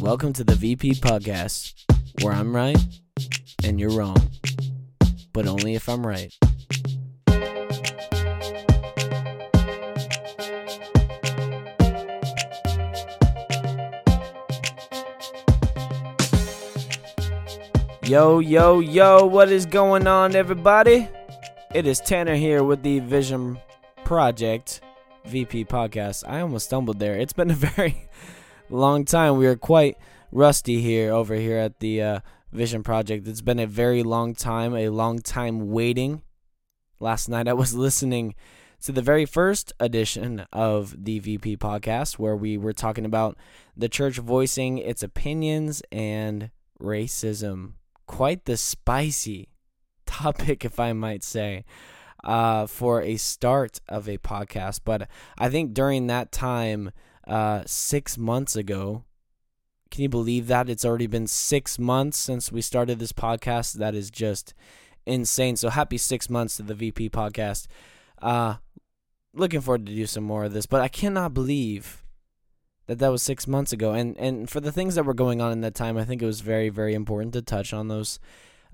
Welcome to the VP Podcast, where I'm right and you're wrong, but only if I'm right. Yo, yo, yo, what is going on, everybody? It is Tanner here with the Vision Project VP podcast. I almost stumbled there. It's been a very long time. We are quite rusty here over here at the uh, Vision Project. It's been a very long time, a long time waiting. Last night I was listening to the very first edition of the VP podcast where we were talking about the church voicing its opinions and racism. Quite the spicy topic, if I might say, uh, for a start of a podcast. But I think during that time, uh, six months ago, can you believe that? It's already been six months since we started this podcast. That is just insane. So happy six months to the VP podcast. Uh, looking forward to do some more of this, but I cannot believe that that was six months ago. And and for the things that were going on in that time, I think it was very very important to touch on those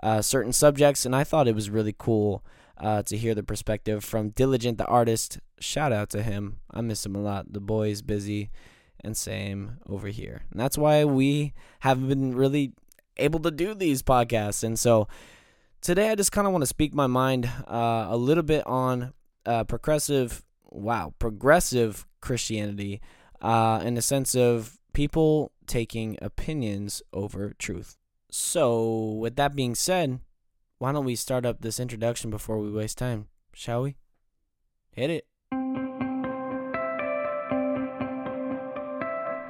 uh, certain subjects, and I thought it was really cool uh, to hear the perspective from Diligent the artist. Shout out to him. I miss him a lot. The boy's busy, and same over here. And that's why we haven't been really able to do these podcasts. And so today, I just kind of want to speak my mind uh, a little bit on uh, progressive. Wow, progressive Christianity uh, in the sense of people taking opinions over truth. So, with that being said, why don't we start up this introduction before we waste time? Shall we? Hit it.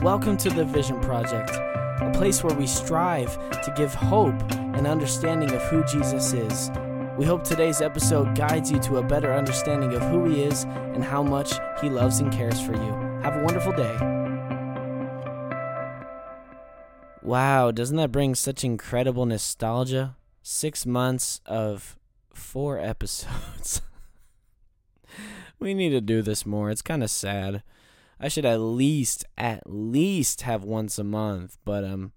Welcome to the Vision Project, a place where we strive to give hope and understanding of who Jesus is. We hope today's episode guides you to a better understanding of who He is and how much He loves and cares for you. Have a wonderful day. Wow, doesn't that bring such incredible nostalgia? Six months of four episodes. we need to do this more. It's kind of sad. I should at least, at least have once a month, but I'm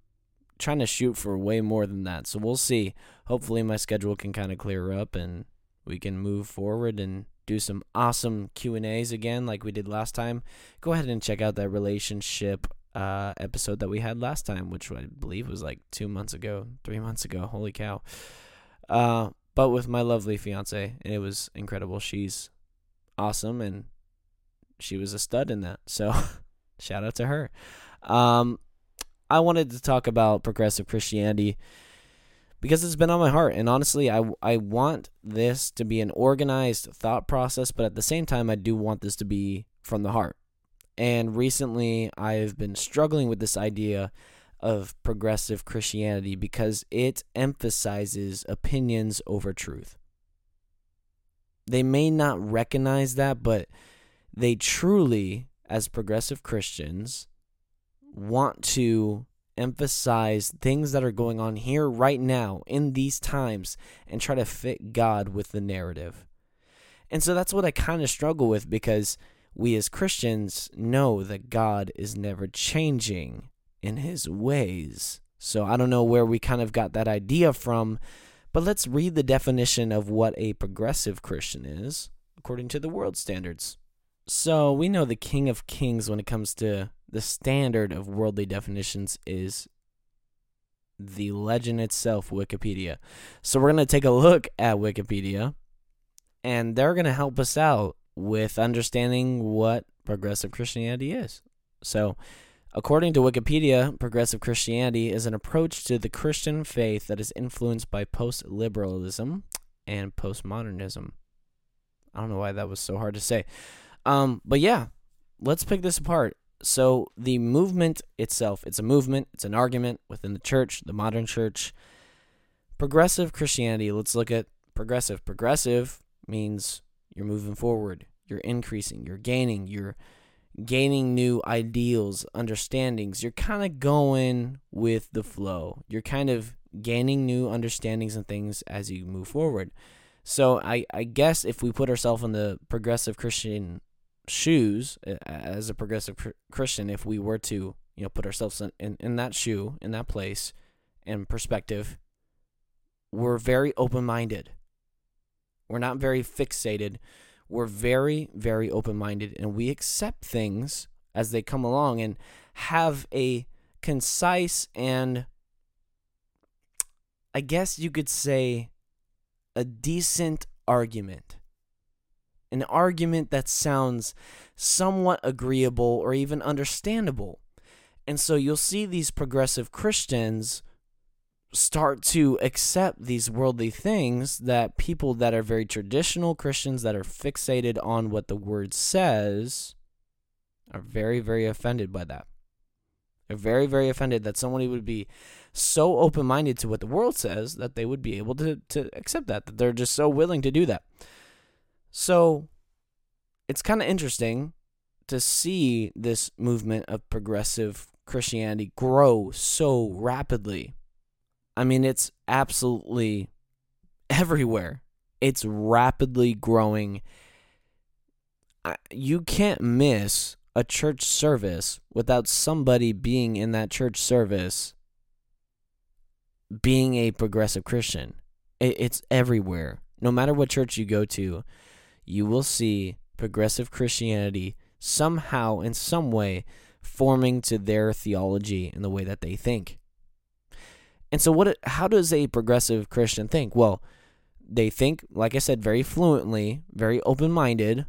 trying to shoot for way more than that. So we'll see. Hopefully, my schedule can kind of clear up and we can move forward and do some awesome Q and A's again, like we did last time. Go ahead and check out that relationship uh, episode that we had last time, which I believe was like two months ago, three months ago. Holy cow! Uh, but with my lovely fiance, and it was incredible. She's awesome, and she was a stud in that. So, shout out to her. Um, I wanted to talk about progressive Christianity because it's been on my heart, and honestly, I I want this to be an organized thought process, but at the same time, I do want this to be from the heart. And recently, I've been struggling with this idea of progressive Christianity because it emphasizes opinions over truth. They may not recognize that, but they truly, as progressive Christians, want to emphasize things that are going on here right now in these times and try to fit God with the narrative. And so that's what I kind of struggle with because we as Christians know that God is never changing in his ways. So I don't know where we kind of got that idea from, but let's read the definition of what a progressive Christian is according to the world standards. So we know the King of Kings when it comes to the standard of worldly definitions is the legend itself, Wikipedia. So we're going to take a look at Wikipedia and they're going to help us out with understanding what progressive Christianity is. So, according to Wikipedia, progressive Christianity is an approach to the Christian faith that is influenced by post liberalism and postmodernism. I don't know why that was so hard to say. Um, but yeah, let's pick this apart. So, the movement itself, it's a movement, it's an argument within the church, the modern church. Progressive Christianity, let's look at progressive. Progressive means you're moving forward, you're increasing, you're gaining, you're gaining new ideals, understandings. You're kind of going with the flow. You're kind of gaining new understandings and things as you move forward. So I, I guess if we put ourselves in the progressive Christian shoes as a progressive Christian, if we were to, you know, put ourselves in, in, in that shoe, in that place, and perspective, we're very open minded. We're not very fixated. We're very, very open minded, and we accept things as they come along and have a concise and I guess you could say a decent argument. An argument that sounds somewhat agreeable or even understandable. And so you'll see these progressive Christians start to accept these worldly things that people that are very traditional Christians that are fixated on what the word says are very, very offended by that. They're very, very offended that somebody would be so open minded to what the world says that they would be able to, to accept that, that they're just so willing to do that. So it's kind of interesting to see this movement of progressive Christianity grow so rapidly. I mean, it's absolutely everywhere. It's rapidly growing. You can't miss a church service without somebody being in that church service being a progressive Christian. It's everywhere. No matter what church you go to, you will see progressive Christianity somehow, in some way, forming to their theology and the way that they think. And so, what? How does a progressive Christian think? Well, they think, like I said, very fluently, very open minded.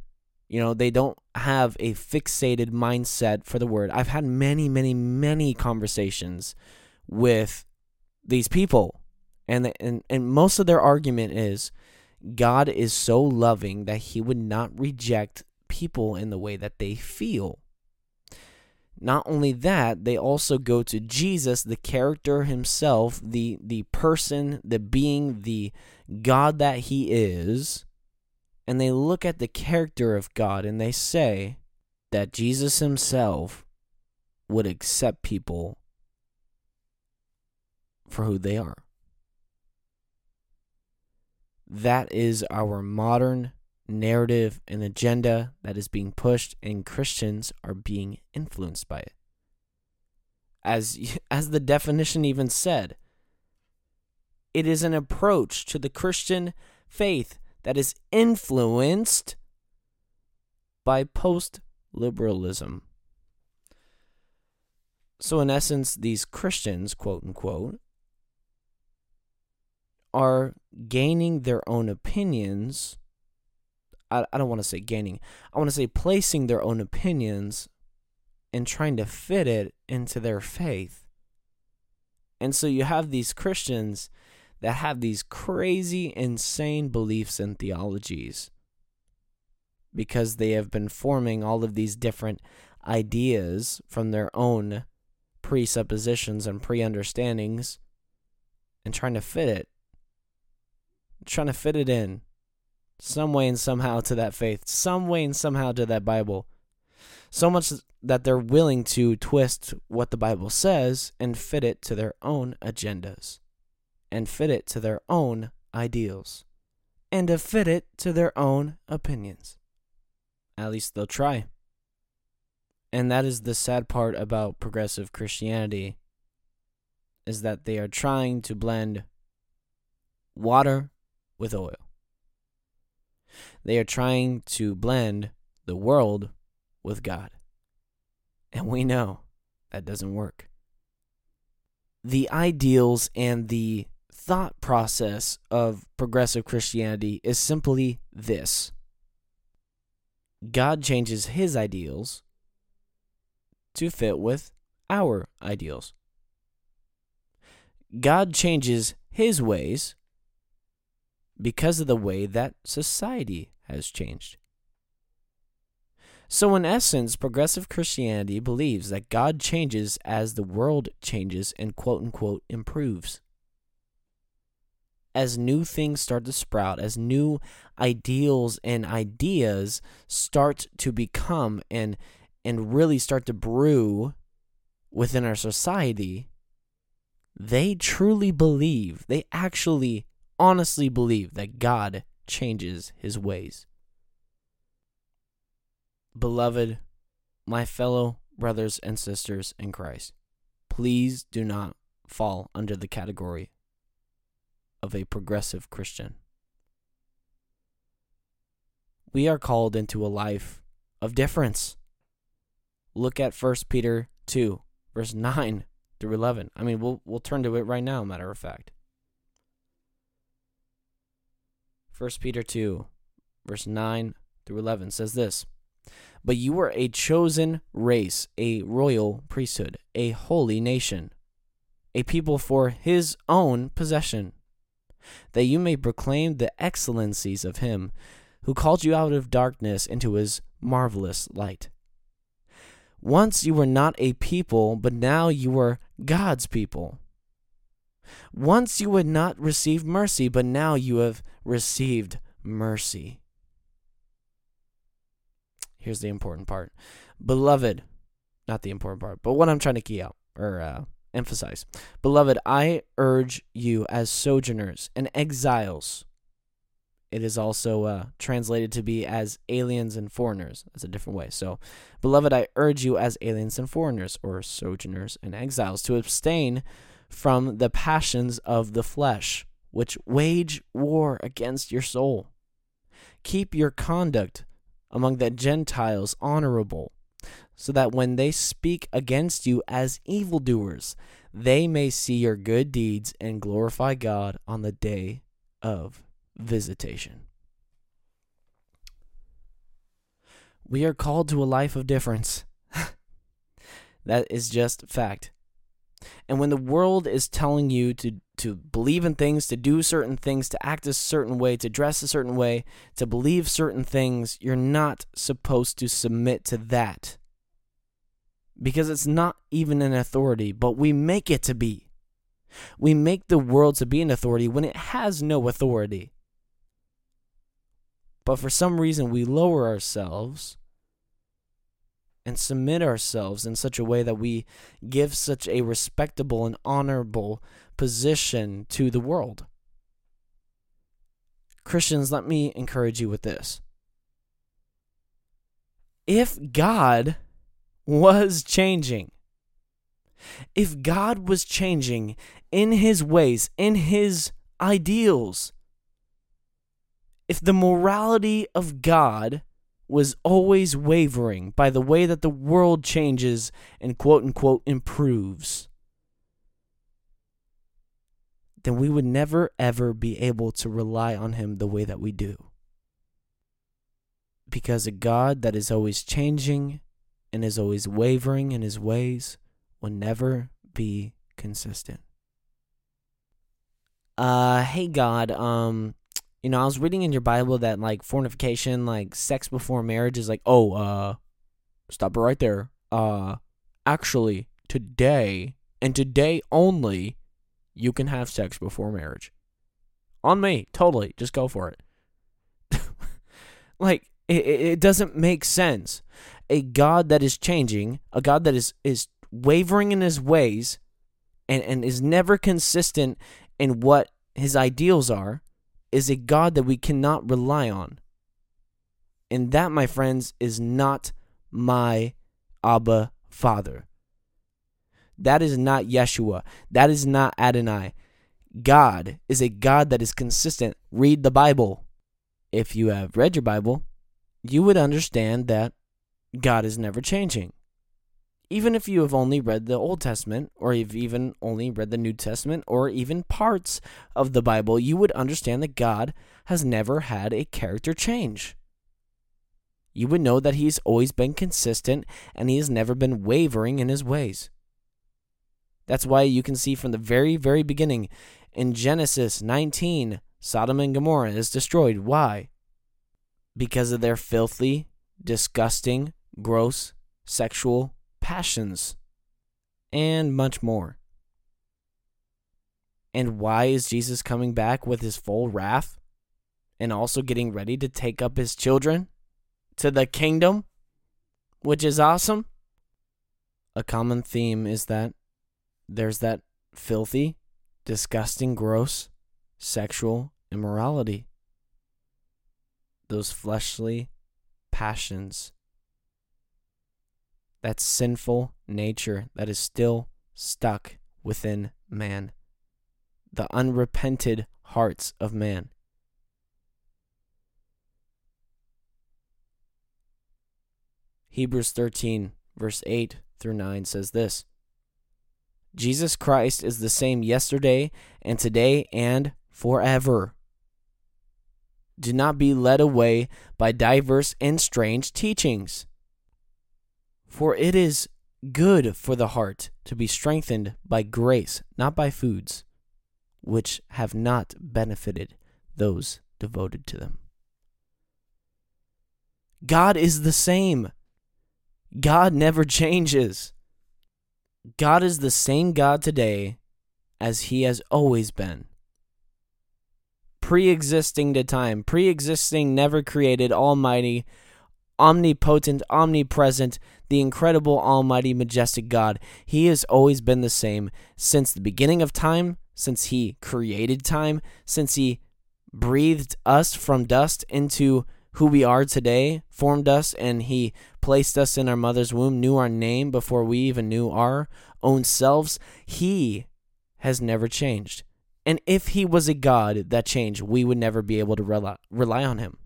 You know, they don't have a fixated mindset for the word. I've had many, many, many conversations with these people, and and and most of their argument is God is so loving that He would not reject people in the way that they feel. Not only that, they also go to Jesus, the character himself, the the person, the being, the God that he is, and they look at the character of God and they say that Jesus himself would accept people for who they are. That is our modern narrative and agenda that is being pushed, and Christians are being influenced by it. As, as the definition even said, it is an approach to the Christian faith that is influenced by post liberalism. So, in essence, these Christians, quote unquote, are gaining their own opinions. I, I don't want to say gaining, I want to say placing their own opinions and trying to fit it into their faith. And so you have these Christians that have these crazy, insane beliefs and theologies because they have been forming all of these different ideas from their own presuppositions and pre understandings and trying to fit it trying to fit it in some way and somehow to that faith, some way and somehow to that Bible. So much that they're willing to twist what the Bible says and fit it to their own agendas, and fit it to their own ideals, and to fit it to their own opinions. At least they'll try. And that is the sad part about progressive Christianity is that they are trying to blend water with oil. They are trying to blend the world with God. And we know that doesn't work. The ideals and the thought process of progressive Christianity is simply this God changes his ideals to fit with our ideals. God changes his ways because of the way that society has changed. So, in essence, progressive Christianity believes that God changes as the world changes and quote unquote improves. As new things start to sprout, as new ideals and ideas start to become and and really start to brew within our society, they truly believe, they actually honestly believe that God changes his ways. Beloved, my fellow brothers and sisters in Christ, please do not fall under the category of a progressive Christian. We are called into a life of difference. Look at 1 Peter 2, verse 9 through 11. I mean, we'll we'll turn to it right now, matter of fact. 1 Peter 2, verse 9 through 11 says this But you are a chosen race, a royal priesthood, a holy nation, a people for his own possession, that you may proclaim the excellencies of him who called you out of darkness into his marvelous light. Once you were not a people, but now you are God's people. Once you had not received mercy, but now you have received mercy. Here's the important part. Beloved, not the important part, but what I'm trying to key out or uh, emphasize. Beloved, I urge you as sojourners and exiles. It is also uh, translated to be as aliens and foreigners. That's a different way. So, beloved, I urge you as aliens and foreigners, or sojourners and exiles, to abstain from the passions of the flesh, which wage war against your soul. Keep your conduct among the Gentiles honorable, so that when they speak against you as evildoers, they may see your good deeds and glorify God on the day of visitation. We are called to a life of difference. that is just fact. And when the world is telling you to, to believe in things, to do certain things, to act a certain way, to dress a certain way, to believe certain things, you're not supposed to submit to that. Because it's not even an authority, but we make it to be. We make the world to be an authority when it has no authority. But for some reason, we lower ourselves and submit ourselves in such a way that we give such a respectable and honorable position to the world. Christians, let me encourage you with this. If God was changing, if God was changing in his ways, in his ideals, if the morality of God was always wavering by the way that the world changes and quote unquote improves, then we would never ever be able to rely on Him the way that we do. Because a God that is always changing and is always wavering in His ways will never be consistent. Uh, hey God, um, you know, I was reading in your Bible that like fornication, like sex before marriage is like, oh, uh, stop it right there. Uh, actually, today and today only, you can have sex before marriage. On me, totally. Just go for it. like, it, it doesn't make sense. A God that is changing, a God that is, is wavering in his ways and, and is never consistent in what his ideals are is a God that we cannot rely on. And that, my friends, is not my Abba Father. That is not Yeshua. That is not Adonai. God is a God that is consistent. Read the Bible. If you have read your Bible, you would understand that God is never changing even if you have only read the Old Testament, or you've even only read the New Testament, or even parts of the Bible, you would understand that God has never had a character change. You would know that He's always been consistent and He has never been wavering in His ways. That's why you can see from the very, very beginning in Genesis 19, Sodom and Gomorrah is destroyed. Why? Because of their filthy, disgusting, gross sexual passions, and much more. And why is Jesus coming back with his full wrath and also getting ready to take up his children to the kingdom, which is awesome? A common theme is that there's that filthy, disgusting, gross sexual immorality. Those fleshly passions that sinful nature that is still stuck within man, the unrepented hearts of man. Hebrews 13, verse 8 through 9 says this Jesus Christ is the same yesterday and today and forever. Do not be led away by diverse and strange teachings. For it is good for the heart to be strengthened by grace, not by foods, which have not benefited those devoted to them. God is the same. God never changes. God is the same God today as he has always been. Pre existing to time, pre existing, never created, almighty, omnipotent, omnipresent, the incredible, almighty, majestic God. He has always been the same since the beginning of time, since he created time, since he breathed us from dust into who we are today, formed us, and He placed us in our mother's womb, knew our name before we even knew our own selves. He has never changed. And if He was a God that changed, we would never be able to rely, on Him.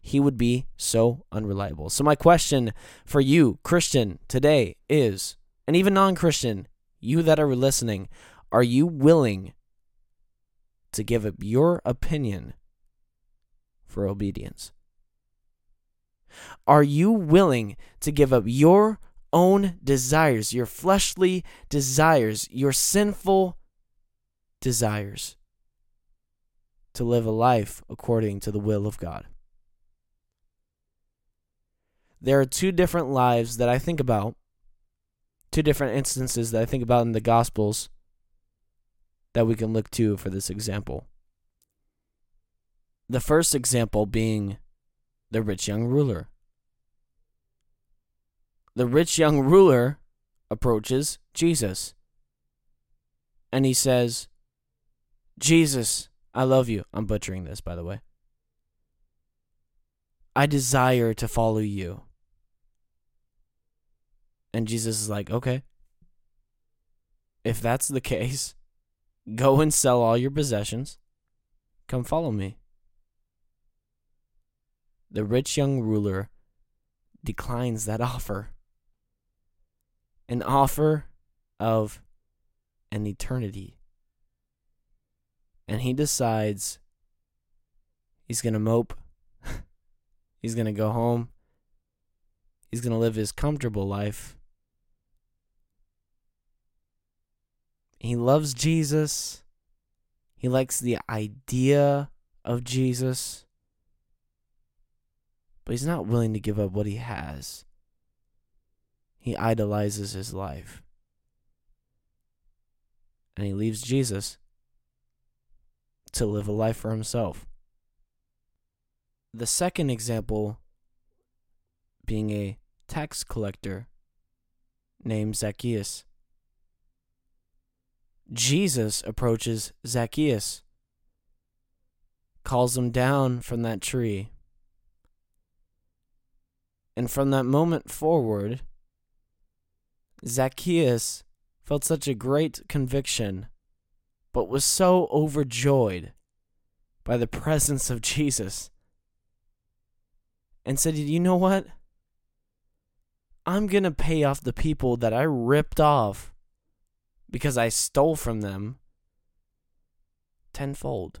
He would be so unreliable. So, my question for you, Christian, today is, and even non Christian, you that are listening, are you willing to give up your opinion for obedience? Are you willing to give up your own desires, your fleshly desires, your sinful desires, to live a life according to the will of God? There are two different lives that I think about, two different instances that I think about in the Gospels that we can look to for this example. The first example being the rich young ruler. The rich young ruler approaches Jesus and he says, Jesus, I love you. I'm butchering this, by the way. I desire to follow you. And Jesus is like, okay. If that's the case, go and sell all your possessions. Come follow me the rich young ruler declines that offer. An offer of an eternity. And he decides he's going to mope. he's going to go home. He's going to live his comfortable life. He loves Jesus. He likes the idea of Jesus but he's not willing to give up what he has. He idolizes his life. And he leaves Jesus to live a life for himself. The second example being a tax collector named Zacchaeus. Jesus approaches Zacchaeus, calls him down from that tree, and from that moment forward, Zacchaeus felt such a great conviction, but was so overjoyed by the presence of Jesus and said, You know what? I'm going to pay off the people that I ripped off because I stole from them tenfold.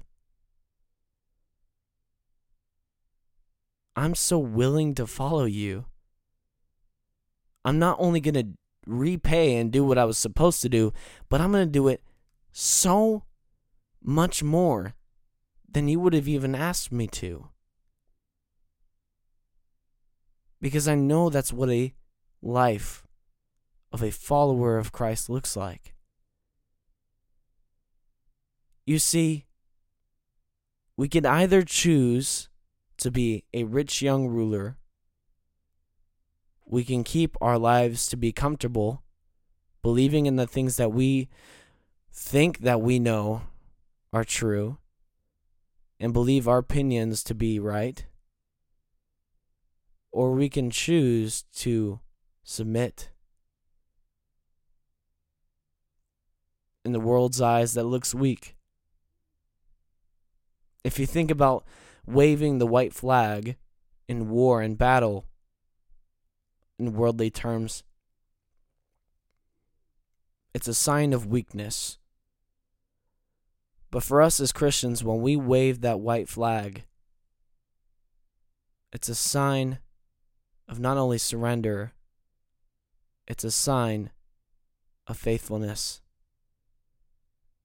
I'm so willing to follow you. I'm not only going to repay and do what I was supposed to do, but I'm going to do it so much more than you would have even asked me to. Because I know that's what a life of a follower of Christ looks like. You see, we can either choose to be a rich young ruler. We can keep our lives to be comfortable, believing in the things that we think that we know are true, and believe our opinions to be right. Or we can choose to submit. In the world's eyes, that looks weak. If you think about waving the white flag in war and battle, in worldly terms, it's a sign of weakness. But for us as Christians, when we wave that white flag, it's a sign of not only surrender, it's a sign of faithfulness.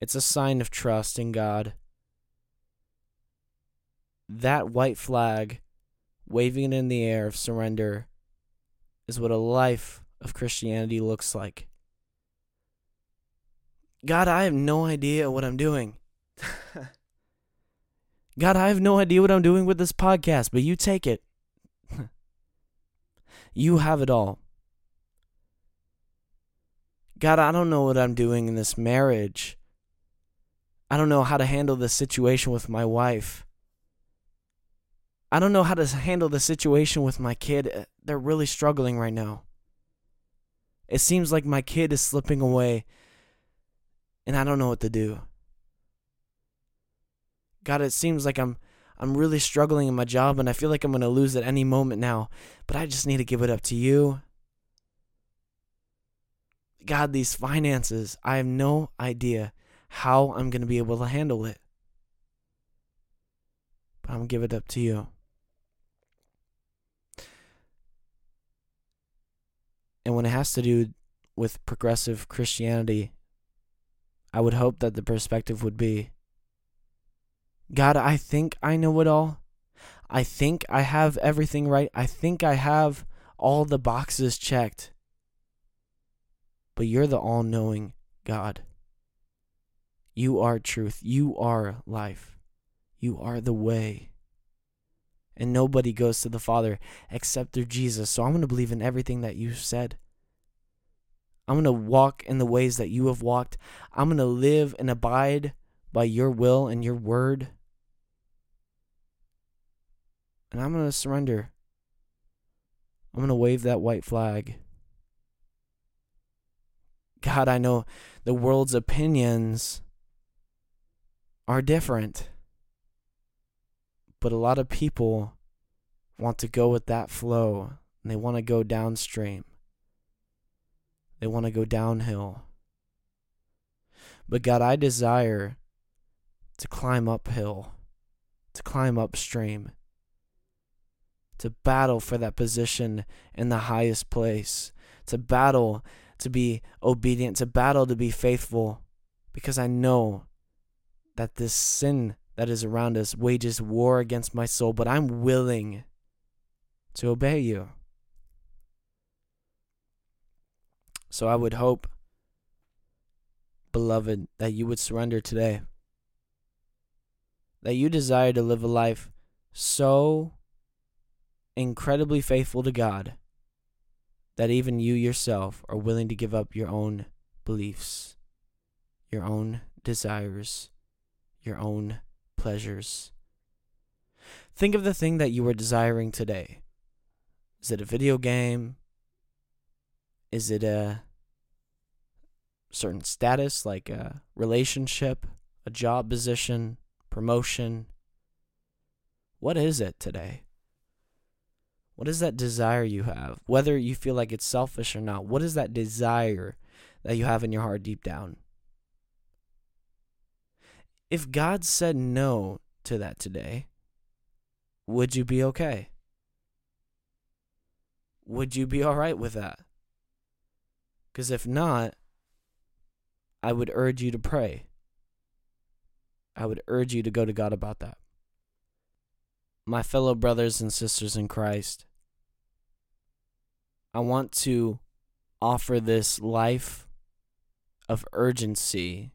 It's a sign of trust in God. That white flag, waving it in the air of surrender, is what a life of Christianity looks like. God, I have no idea what I'm doing. God, I have no idea what I'm doing with this podcast, but you take it. you have it all. God, I don't know what I'm doing in this marriage. I don't know how to handle this situation with my wife. I don't know how to handle the situation with my kid. Eh, they're really struggling right now. It seems like my kid is slipping away, and I don't know what to do. God, it seems like I'm I'm really struggling in my job and I feel like I'm going to lose at any moment now, but I just need to give it up to you. God, these finances, I have no idea how I'm going to be able to handle it. But I'm going to give it up to you. And when it has to do with progressive Christianity, I would hope that the perspective would be God, I think I know it all. I think I have everything right. I think I have all the boxes checked. But you're the all knowing God. You are truth. You are life. You are the way. And nobody goes to the Father except through Jesus. So I'm going to believe in everything that you said. I'm going to walk in the ways that you have walked. I'm going to live and abide by your will and your word. And I'm going to surrender. I'm going to wave that white flag. God, I know the world's opinions are different. But a lot of people want to go with that flow and they want to go downstream. They want to go downhill. But God, I desire to climb uphill, to climb upstream, to battle for that position in the highest place, to battle to be obedient, to battle to be faithful, because I know that this sin that is around us wages war against my soul, but I'm willing to obey you. So I would hope, beloved, that you would surrender today. That you desire to live a life so incredibly faithful to God that even you yourself are willing to give up your own beliefs, your own desires, your own pleasures. Think of the thing that you are desiring today. Is it a video game? Is it a certain status like a relationship, a job position, promotion? What is it today? What is that desire you have? Whether you feel like it's selfish or not, what is that desire that you have in your heart deep down? If God said no to that today, would you be okay? Would you be all right with that? Because if not, I would urge you to pray. I would urge you to go to God about that my fellow brothers and sisters in Christ, I want to offer this life of urgency,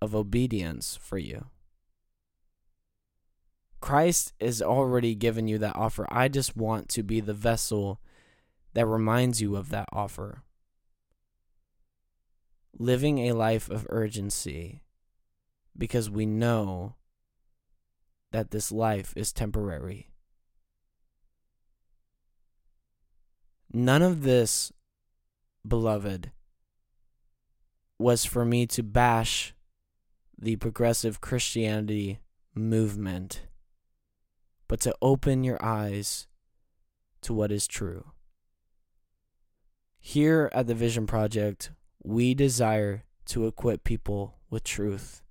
of obedience for you. Christ has already given you that offer. I just want to be the vessel that reminds you of that offer. Living a life of urgency because we know that this life is temporary. None of this, beloved, was for me to bash the progressive Christianity movement, but to open your eyes to what is true. Here at the Vision Project, we desire to equip people with truth,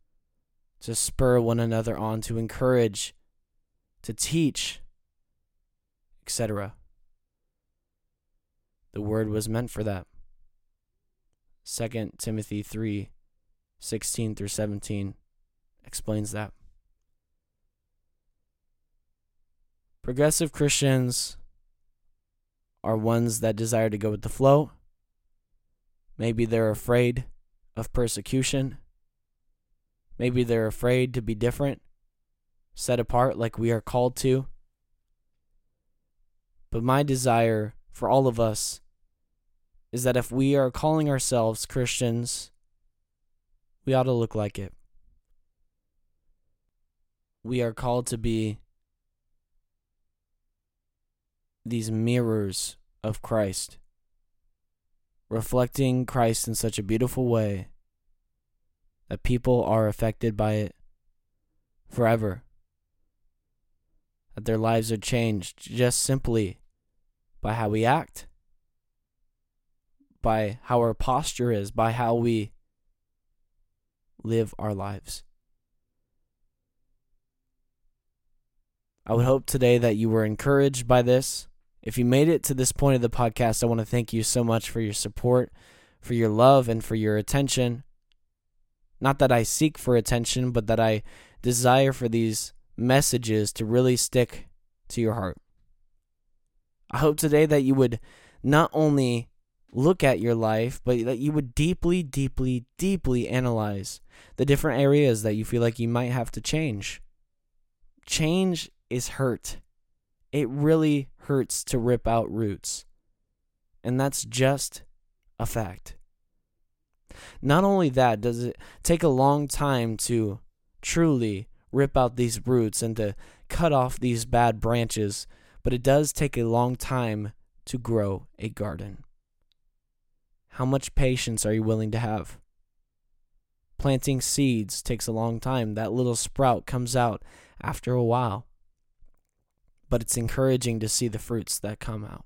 to spur one another on, to encourage, to teach, etc. The word was meant for that. 2 Timothy 3 16 through 17 explains that. Progressive Christians are ones that desire to go with the flow. Maybe they're afraid of persecution. Maybe they're afraid to be different, set apart like we are called to. But my desire for all of us is that if we are calling ourselves Christians, we ought to look like it. We are called to be these mirrors of Christ, reflecting Christ in such a beautiful way that people are affected by it forever. That their lives are changed just simply by how we act by how our posture is, by how we live our lives. I would hope today that you were encouraged by this. If you made it to this point of the podcast, I want to thank you so much for your support, for your love, and for your attention. Not that I seek for attention, but that I desire for these messages to really stick to your heart. I hope today that you would not only look at your life, but that you would deeply, deeply, deeply analyze the different areas that you feel like you might have to change. Change is hurt. It really hurts to rip out roots. And that's just a fact. Not only that, does it take a long time to truly rip out these roots and to cut off these bad branches, but it does take a long time to grow a garden. How much patience are you willing to have? Planting seeds takes a long time. That little sprout comes out after a while. But it's encouraging to see the fruits that come out.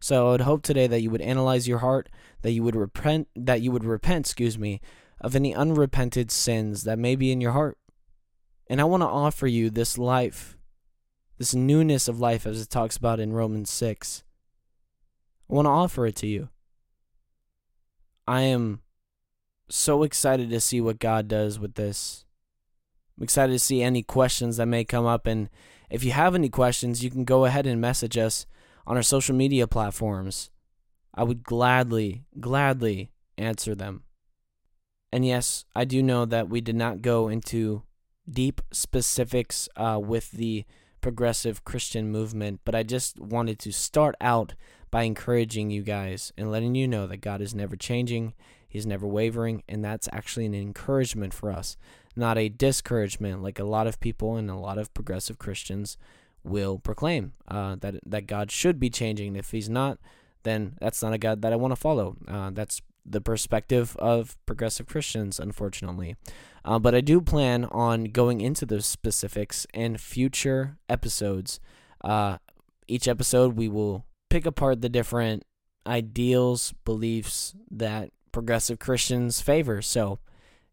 So I would hope today that you would analyze your heart, that you would repent that you would repent, excuse me, of any unrepented sins that may be in your heart. And I want to offer you this life, this newness of life as it talks about in Romans 6. I want to offer it to you. I am so excited to see what God does with this. I'm excited to see any questions that may come up. And if you have any questions, you can go ahead and message us on our social media platforms. I would gladly, gladly answer them. And yes, I do know that we did not go into deep specifics uh, with the progressive Christian movement, but I just wanted to start out by encouraging you guys and letting you know that God is never changing, He's never wavering, and that's actually an encouragement for us, not a discouragement like a lot of people and a lot of progressive Christians will proclaim uh, that that God should be changing. If He's not, then that's not a God that I want to follow. Uh, that's the perspective of progressive Christians, unfortunately. Uh, but I do plan on going into the specifics in future episodes. Uh, each episode, we will pick apart the different ideals, beliefs that progressive Christians favor. So,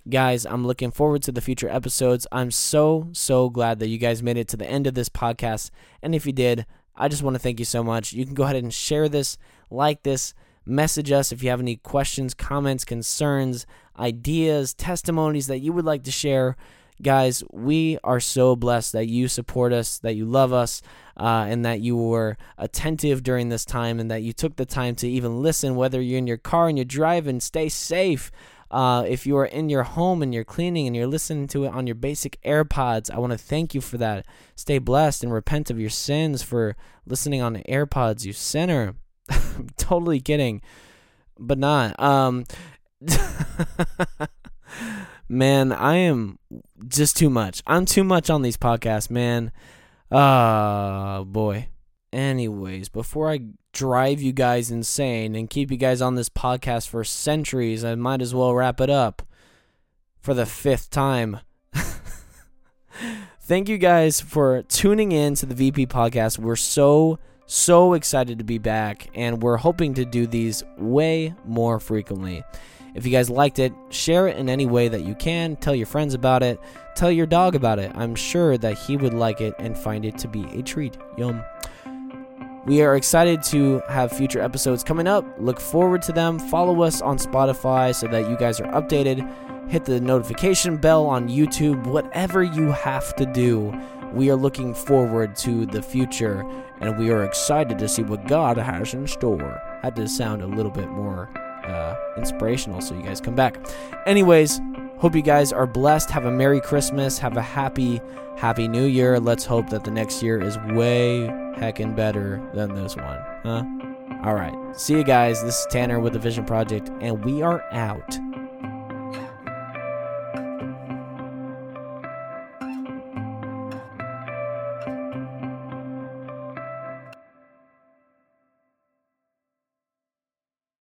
guys, I'm looking forward to the future episodes. I'm so, so glad that you guys made it to the end of this podcast. And if you did, I just want to thank you so much. You can go ahead and share this, like this, message us if you have any questions, comments, concerns, ideas, testimonies that you would like to share. Guys, we are so blessed that you support us, that you love us, uh, and that you were attentive during this time, and that you took the time to even listen, whether you're in your car and you're driving, stay safe. Uh, if you are in your home and you're cleaning and you're listening to it on your basic AirPods, I want to thank you for that. Stay blessed and repent of your sins for listening on AirPods, you sinner. Totally kidding, but not. Um, man, I am just too much. I'm too much on these podcasts, man. Uh, boy. Anyways, before I drive you guys insane and keep you guys on this podcast for centuries, I might as well wrap it up for the fifth time. Thank you guys for tuning in to the VP podcast. We're so, so excited to be back, and we're hoping to do these way more frequently. If you guys liked it, share it in any way that you can. Tell your friends about it. Tell your dog about it. I'm sure that he would like it and find it to be a treat. Yum. We are excited to have future episodes coming up. Look forward to them. Follow us on Spotify so that you guys are updated. Hit the notification bell on YouTube. Whatever you have to do, we are looking forward to the future and we are excited to see what God has in store. Had to sound a little bit more uh, inspirational so you guys come back. Anyways, hope you guys are blessed. Have a Merry Christmas. Have a happy, happy New Year. Let's hope that the next year is way heckin' better than this one. Huh? All right. See you guys. This is Tanner with the Vision Project, and we are out.